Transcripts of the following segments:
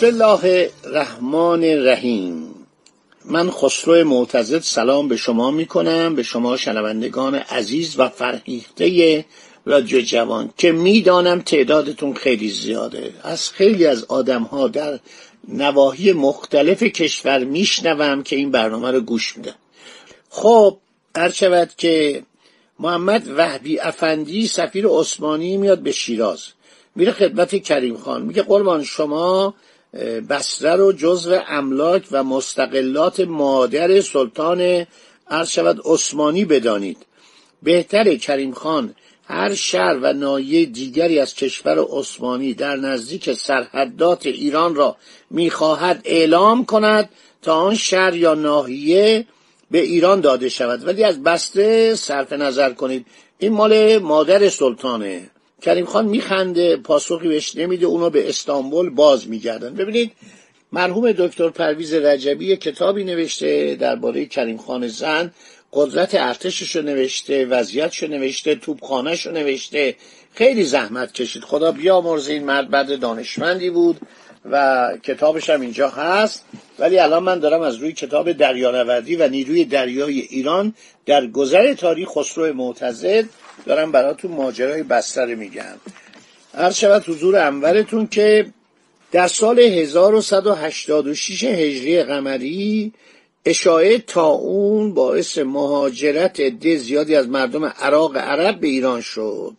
بسم الله الرحمن الرحیم. من خسرو معتزد سلام به شما می کنم به شما شنوندگان عزیز و فرهیخته رادیو جوان که می‌دانم تعدادتون خیلی زیاده. از خیلی از آدم ها در نواحی مختلف کشور میشنوم که این برنامه رو گوش میدن. خب هر شود که محمد وحبی افندی سفیر عثمانی میاد به شیراز. میره خدمت کریم خان. میگه قربان شما بسره رو جزو املاک و مستقلات مادر سلطان عرض شود عثمانی بدانید. بهتر کریم خان هر شهر و نایه دیگری از کشور عثمانی در نزدیک سرحدات ایران را می‌خواهد اعلام کند تا آن شهر یا ناحیه به ایران داده شود. ولی از بسته صرف نظر کنید این مال مادر سلطانه. کریم خان میخنده پاسخی بهش نمیده اونو به استانبول باز میگردن. ببینید مرحوم دکتر پرویز رجبی کتابی نوشته درباره کریم خان زن. قدرت ارتشش رو نوشته وضعیتش رو نوشته توپخانهش رو نوشته. خیلی زحمت کشید. خدا بیامرزه این مرد بعد دانشمندی بود. و کتابش هم اینجا هست. ولی الان من دارم از روی کتاب دریانوردی و نیروی دریای ایران در گذر تاریخ خسرو معتزد دارم براتون ماجرای بستر میگم. هر شود حضور انورتون که در سال 1186 هجری قمری اشاعه تاون باعث مهاجرت عده زیادی از مردم عراق عرب به ایران شد.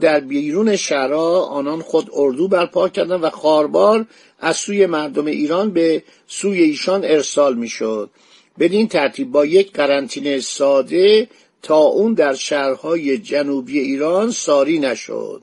در بیرون شهرها آنان خود اردو برپا کردند و خاربار از سوی مردم ایران به سوی ایشان ارسال می‌شد. بدین ترتیب با یک قرنطینه ساده تا اون در شهرهای جنوبی ایران ساری نشد.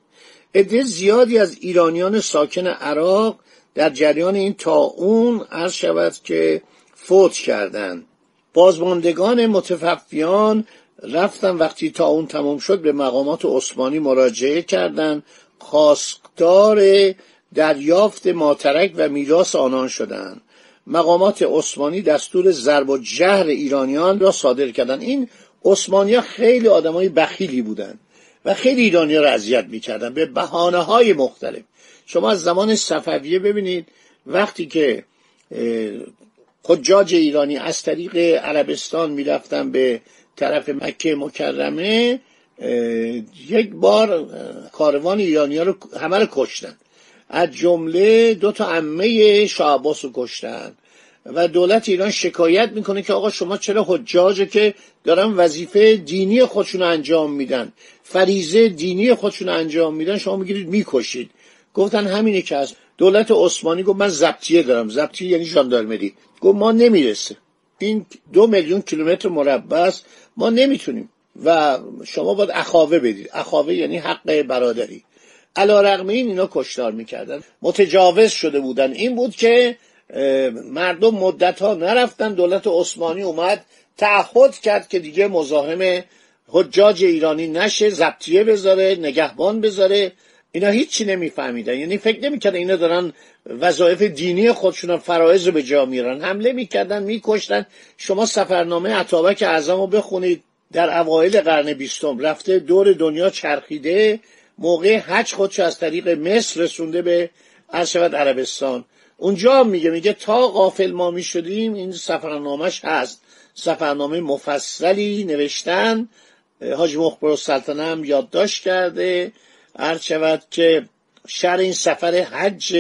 عده زیادی از ایرانیان ساکن عراق در جریان این اون عرض شود که فوت کردند. بازماندگان متففیان رفتن. وقتی تا اون تمام شد به مقامات عثمانی مراجعه کردند خواستار دریافت ماترک و میراث آنان شدند مقامات عثمانی دستور ضرب و جهر ایرانیان را صادر کردند این عثمانی ها خیلی آدمای بخیلی بودند و خیلی ایرانی را اذیت می‌کردن. به بحانه های مختلف. شما از زمان صفویه ببینید. وقتی که حجاج ایرانی از طریق عربستان می‌رفتن به طرف مکه مکرمه یک بار کاروان ایرانی ها رو همه رو کشتن. از جمله دو تا عمه شعباس رو کشتن. و دولت ایران شکایت می‌کنه که آقا شما چرا حجاج که دارن وظیفه دینی خودشون انجام میدن فریزه دینی خودشون انجام میدن شما می‌گیرید می‌کشید. گفتن همینه که هست. دولت عثمانی گفت من زبطیه دارم. زبطیه یعنی ژاندارمری. گفت ما نمی‌رسه. این دو میلیون کیلومتر مربع است. ما نمی‌تونیم. و شما باید اخاوه بدید. اخاوه یعنی حق برادری. علا رقم این اینا کشتار می‌کردن. متجاوز شده بودن. این بود که مردم مدت ها نرفتن. دولت عثمانی اومد تعهد کرد که دیگه مزاحم حجاج ایرانی نشه زبطیه بذاره نگهبان بذاره. اینا هیچی نمیفهمیدن. یعنی فکر نمی‌کردن اینا دارن وظایف دینی خودشون فرایض رو به جا میرن. حمله می‌کردن میکشتن. شما سفرنامه عطابک اعظم رو بخونید. در اوایل قرن بیستم رفته دور دنیا چرخیده. موقع حج خودش از طریق مصر رسونده به عرشبت عربستان. اونجا میگه میگه تا غافل ما می‌شدیم این سفرنامهش هست. سفرنامه مفصلی نوشتن. حاج مخبر السلطنه هم یادداشت کرده. هر شود که شر این سفر حج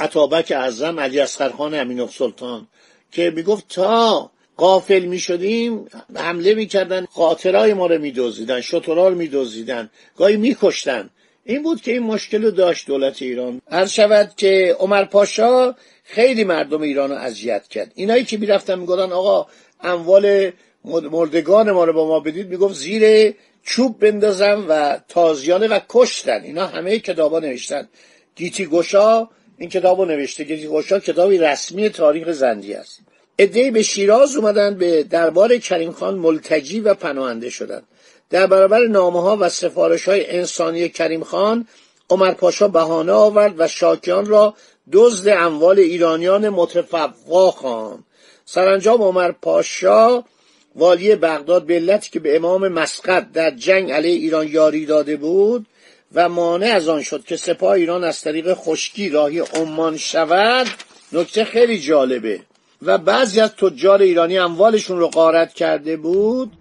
عطابک اعظم علی اصغر خان امین سلطان که می‌گفت تا قافل می شدیم حمله می‌کردن خاطرهای ما رو میدوزیدن شطرها رو میدوزیدن گاهی میکشتن. این بود که این مشکل رو داشت دولت ایران. هر شود که عمر پاشا خیلی مردم ایران رو اذیت کرد. اینایی که می‌رفتن می‌گفتن آقا اموال مردگان ما رو با ما بدید. می‌گفت زیر چوب بندازم و تازیانه و کشتن. اینا همه کتابا نوشتن. گیتی گشا این کتاب رو نوشته. گیتی گشا کتابی رسمی تاریخ زندی است. ادهی به شیراز اومدن به دربار کریم خان ملتجی و پناهنده شدند در برابر نامه ها و سفارش های انسانی کریم خان عمر پاشا بهانه آورد و شاکیان را دزد اموال ایرانیان متفقا خواند سرانجام عمر پاشا والی بغداد به علتی که به امام مسقط در جنگ علیه ایران یاری داده بود و مانع از آن شد که سپاه ایران از طریق خشکی راهی عمان شود نکته خیلی جالبه. و بعضی از تجار ایرانی اموالشون رو غارت کرده بود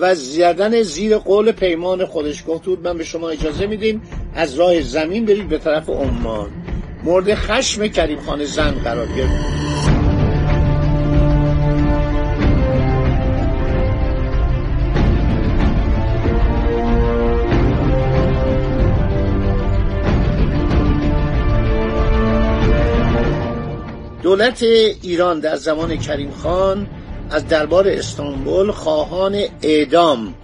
و زیادن زیر قول پیمان خودش. گفت بود من به شما اجازه میدیم از راه زمین برید به طرف عمان. مورد خشم کریم خان زن قرار گرفت. دولت ایران در زمان کریم خان از دربار استانبول خواهان اعدام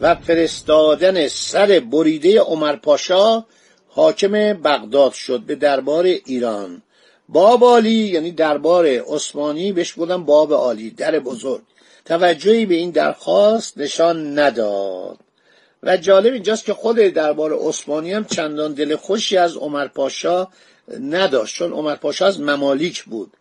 و فرستادن سر بریده عمر پاشا حاکم بغداد شد به دربار ایران. باب عالی یعنی دربار عثمانی بهش بودن باب عالی در بزرگ. توجهی به این درخواست نشان نداد. و جالب اینجاست که خود دربار عثمانی هم چندان دل خوشی از عمر پاشا نداشت چون عمر پاشا از ممالیک بود.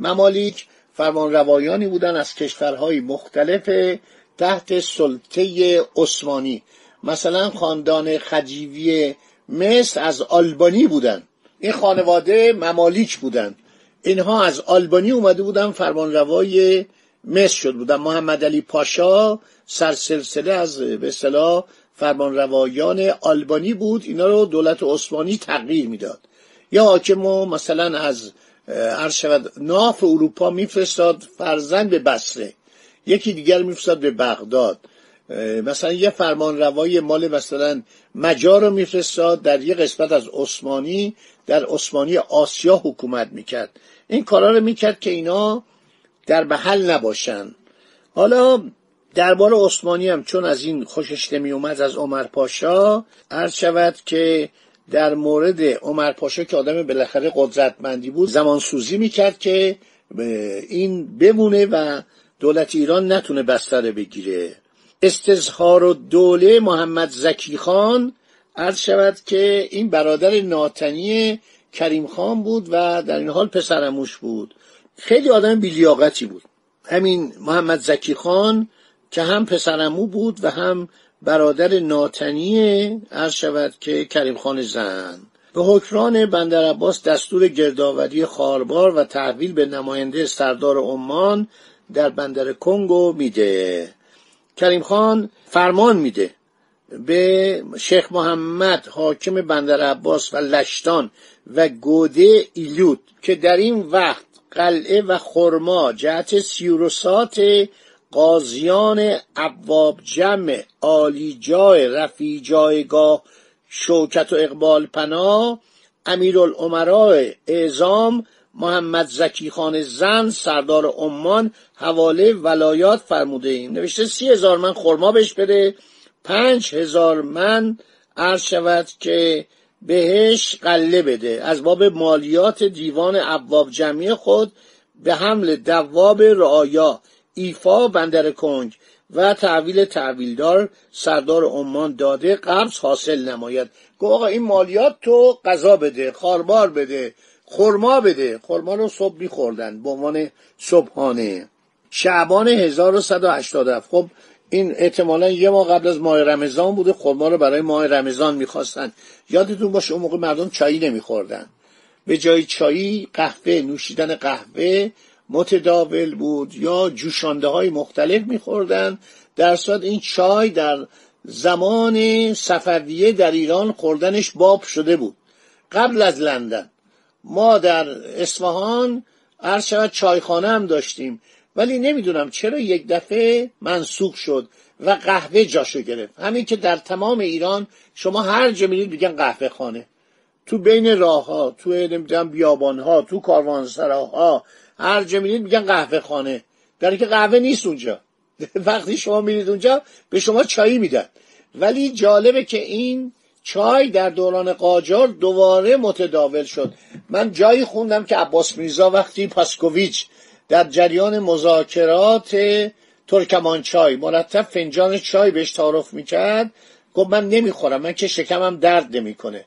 ممالیک فرمان روایانی بودن از کشورهای مختلف تحت سلطه عثمانی. مثلا خاندان خجیوی مصر از آلبانی بودن. این خانواده ممالیک بودن. اینها از آلبانی اومده بودن فرمان روای مصر شد بودن. محمد علی پاشا سرسلسله از به اصطلاح فرمان روایان آلبانی بود. اینا رو دولت عثمانی تغییر می‌داد. یا حاکم مثلا از عرض ناف اروپا میفرستاد فرزند به بسره یکی دیگر میفرستاد به بغداد. مثلا یه فرمان روای مال مثلا مجار رو میفرستاد در یه قسمت از عثمانی در عثمانی آسیا حکومت می‌کرد. این کارا رو می‌کرد که اینا در محل نباشن. حالا دربار عثمانی هم چون از این خوشش نمی اومد از عمر پاشا عرض شود که در مورد عمر پاشا که آدم بالاخره قدرتمندی بود زمان سوزی می‌کرد که این بمونه و دولت ایران نتونه بستره بگیره. استظهار و دوله محمد زکی خان عرض شود که این برادر ناتنی کریم خان بود و در این حال پسرموش بود. خیلی آدم بیلیاقتی بود. همین محمد زکی خان که هم پسرمو بود و هم برادر ناتنی عرض شود که کریم خان زن. به حکران بندر عباس دستور گردآوری خاربار و تحویل به نماینده سردار عمان در بندر کنگو میده. کریم خان فرمان میده به شیخ محمد حاکم بندر عباس و لشتان و گوده ایلوت که در این وقت قلعه و خرما جهت سیوروسات قاضیان ابواب جمع عالی جای رفی جایگاه شوکت و اقبال پناه امیرالعمراء اعزام محمد زکی خان زن سردار عمان حواله ولایات فرموده ایم. نوشته سی هزار من خرما بهش بده پنج هزار من عرض شود که بهش قله بده. از باب مالیات دیوان ابواب جمعی خود به حمل دواب رعایا. ایفا بندر کنگ و تحویل تحویلدار سردار عمان داده قبض حاصل نماید. گفت آقا این مالیات تو قضا بده خاربار بده خرما بده. خرما رو صبح میخوردن به عنوان صبحانه. شعبان 1187 خب این احتمالا یه ماه قبل از ماه رمضان بوده. خرما رو برای ماه رمضان می‌خواستن. یادتون باشه اون موقع مردم چایی نمیخوردن. به جای چایی قهوه نوشیدن قهوه متداول بود یا جوشانده های مختلف میخوردن. در صورت این چای در زمان صفویه در ایران خوردنش باب شده بود. قبل از لندن. ما در اصفهان عرض شود چایخانه هم داشتیم. ولی نمی‌دونم چرا یک دفعه منسوخ شد و قهوه جاشو گرفت. همین که در تمام ایران شما هر جا میرید میگن قهوه خانه. تو بین راه ها تو نمی‌دونم بیابان ها تو کاروانسراها هر جا میرید میگن قهوه خانه. در که قهوه نیست اونجا. وقتی شما میرید اونجا به شما چایی میدن. ولی جالبه که این چای در دوران قاجار دوباره متداول شد. من جایی خوندم که عباس میرزا وقتی پاسکوویچ در جریان مذاکرات ترکمان چای مرتب فنجان چای بهش تعارف می‌کرد گفت من نمی‌خورم من که شکمم درد نمی‌کنه.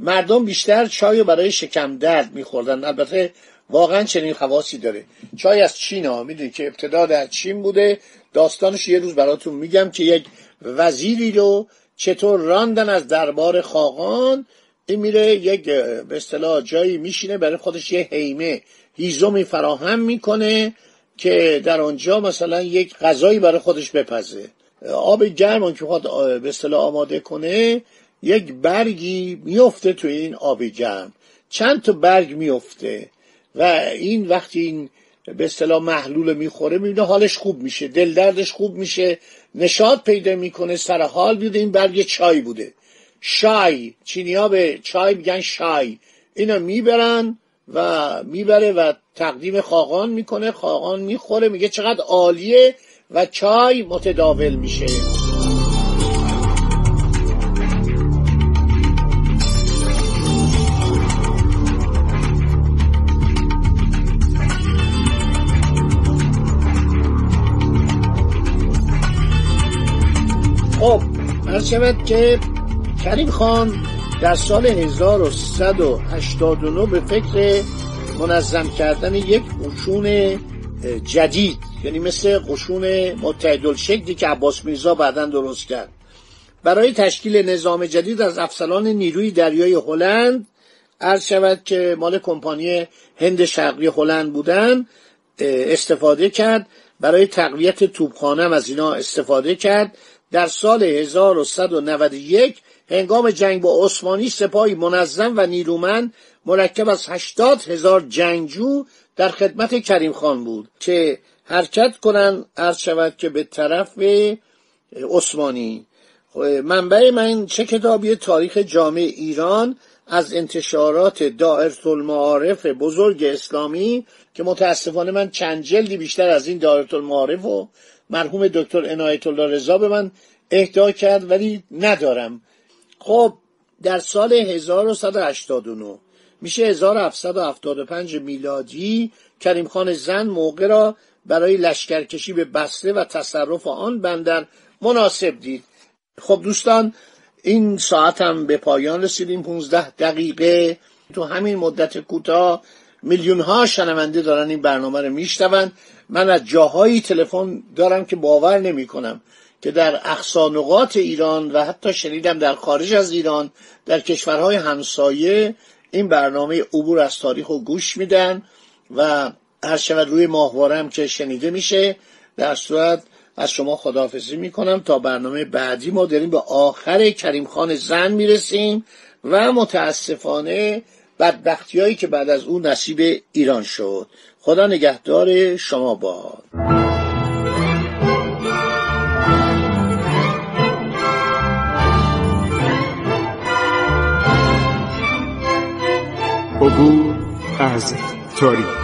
مردم بیشتر چای برای شکم درد میخوردن. البته واقعا چنین خواصی داره. چای از چین ها می‌دونی که ابتدا در چین بوده داستانش یه روز براتون میگم که یک وزیری رو چطور راندن از دربار خاقان این میره یک به اصطلاح جایی میشینه برای خودش یه حیمه هیزومی فراهم می‌کنه که در آنجا مثلا یک غذایی برای خودش بپزه. آب گرم که خواهد به اصطلاح آماده کنه یک برگی میفته تو این آب گرم. چند تا برگ میفته و این وقتی این به اصطلاح محلول می‌خوره می‌بینه حالش خوب میشه دل دردش خوب میشه نشاط پیدا می‌کنه سر حال بیده این برگ چای بوده. شای چینی ها به چای میگن شای. اینا می‌برن و می‌بره و تقدیم خاقان می‌کنه خاقان می‌خوره میگه چقدر عالیه و چای متداول میشه. هر شود که کریم خان در سال 1189 به فکر منظم کردن یک قشون جدید یعنی مثل قشون متحدالشکلی که عباس میرزا بعدا درست کرد. برای تشکیل نظام جدید از افسران نیروی دریای هلند عرض شود که مال کمپانی هند شرقی هلند بودن استفاده کرد. برای تقویت توپخانه از اینا استفاده کرد. در سال 1191 هنگام جنگ با عثمانی سپاهی منظم و نیرومند مرکب از هشتاد هزار جنگجو در خدمت کریم خان بود که حرکت کنن عرض شود که به طرف عثمانی. منبع من چه کتابی تاریخ جامع ایران از انتشارات دائرت المعارف بزرگ اسلامی که متاسفانه من چند جلدی بیشتر از این دائرت المعارف و مرحوم دکتر عنایت الله رضا به من اهدا کرد ولی ندارم. خب در سال 1189 میشه 1775 میلادی کریم خان زن موقع را برای لشکرکشی به بسته و تصرف آن بندر مناسب دید. خب دوستان این ساعت هم به پایان رسیدیم. 15 دقیقه. تو همین مدت کوتاه میلیون ها شنونده دارن این برنامه رو میشنوند من از جاهایی تلفن دارم که باور نمی کنم که در اقصانقات ایران و حتی شنیدم در خارج از ایران در کشورهای همسایه این برنامه عبور از تاریخ رو گوش میدن و هر شود روی ماهواره هم که شنیده میشه در صورت از شما خداحافظی می‌کنم تا برنامه بعدی ما داریم به آخر کریم خان زن می‌رسیم و متاسفانه بدبختی هایی که بعد از او نصیب ایران شد. خدا نگهدار شما باد. عبور از تاریخ.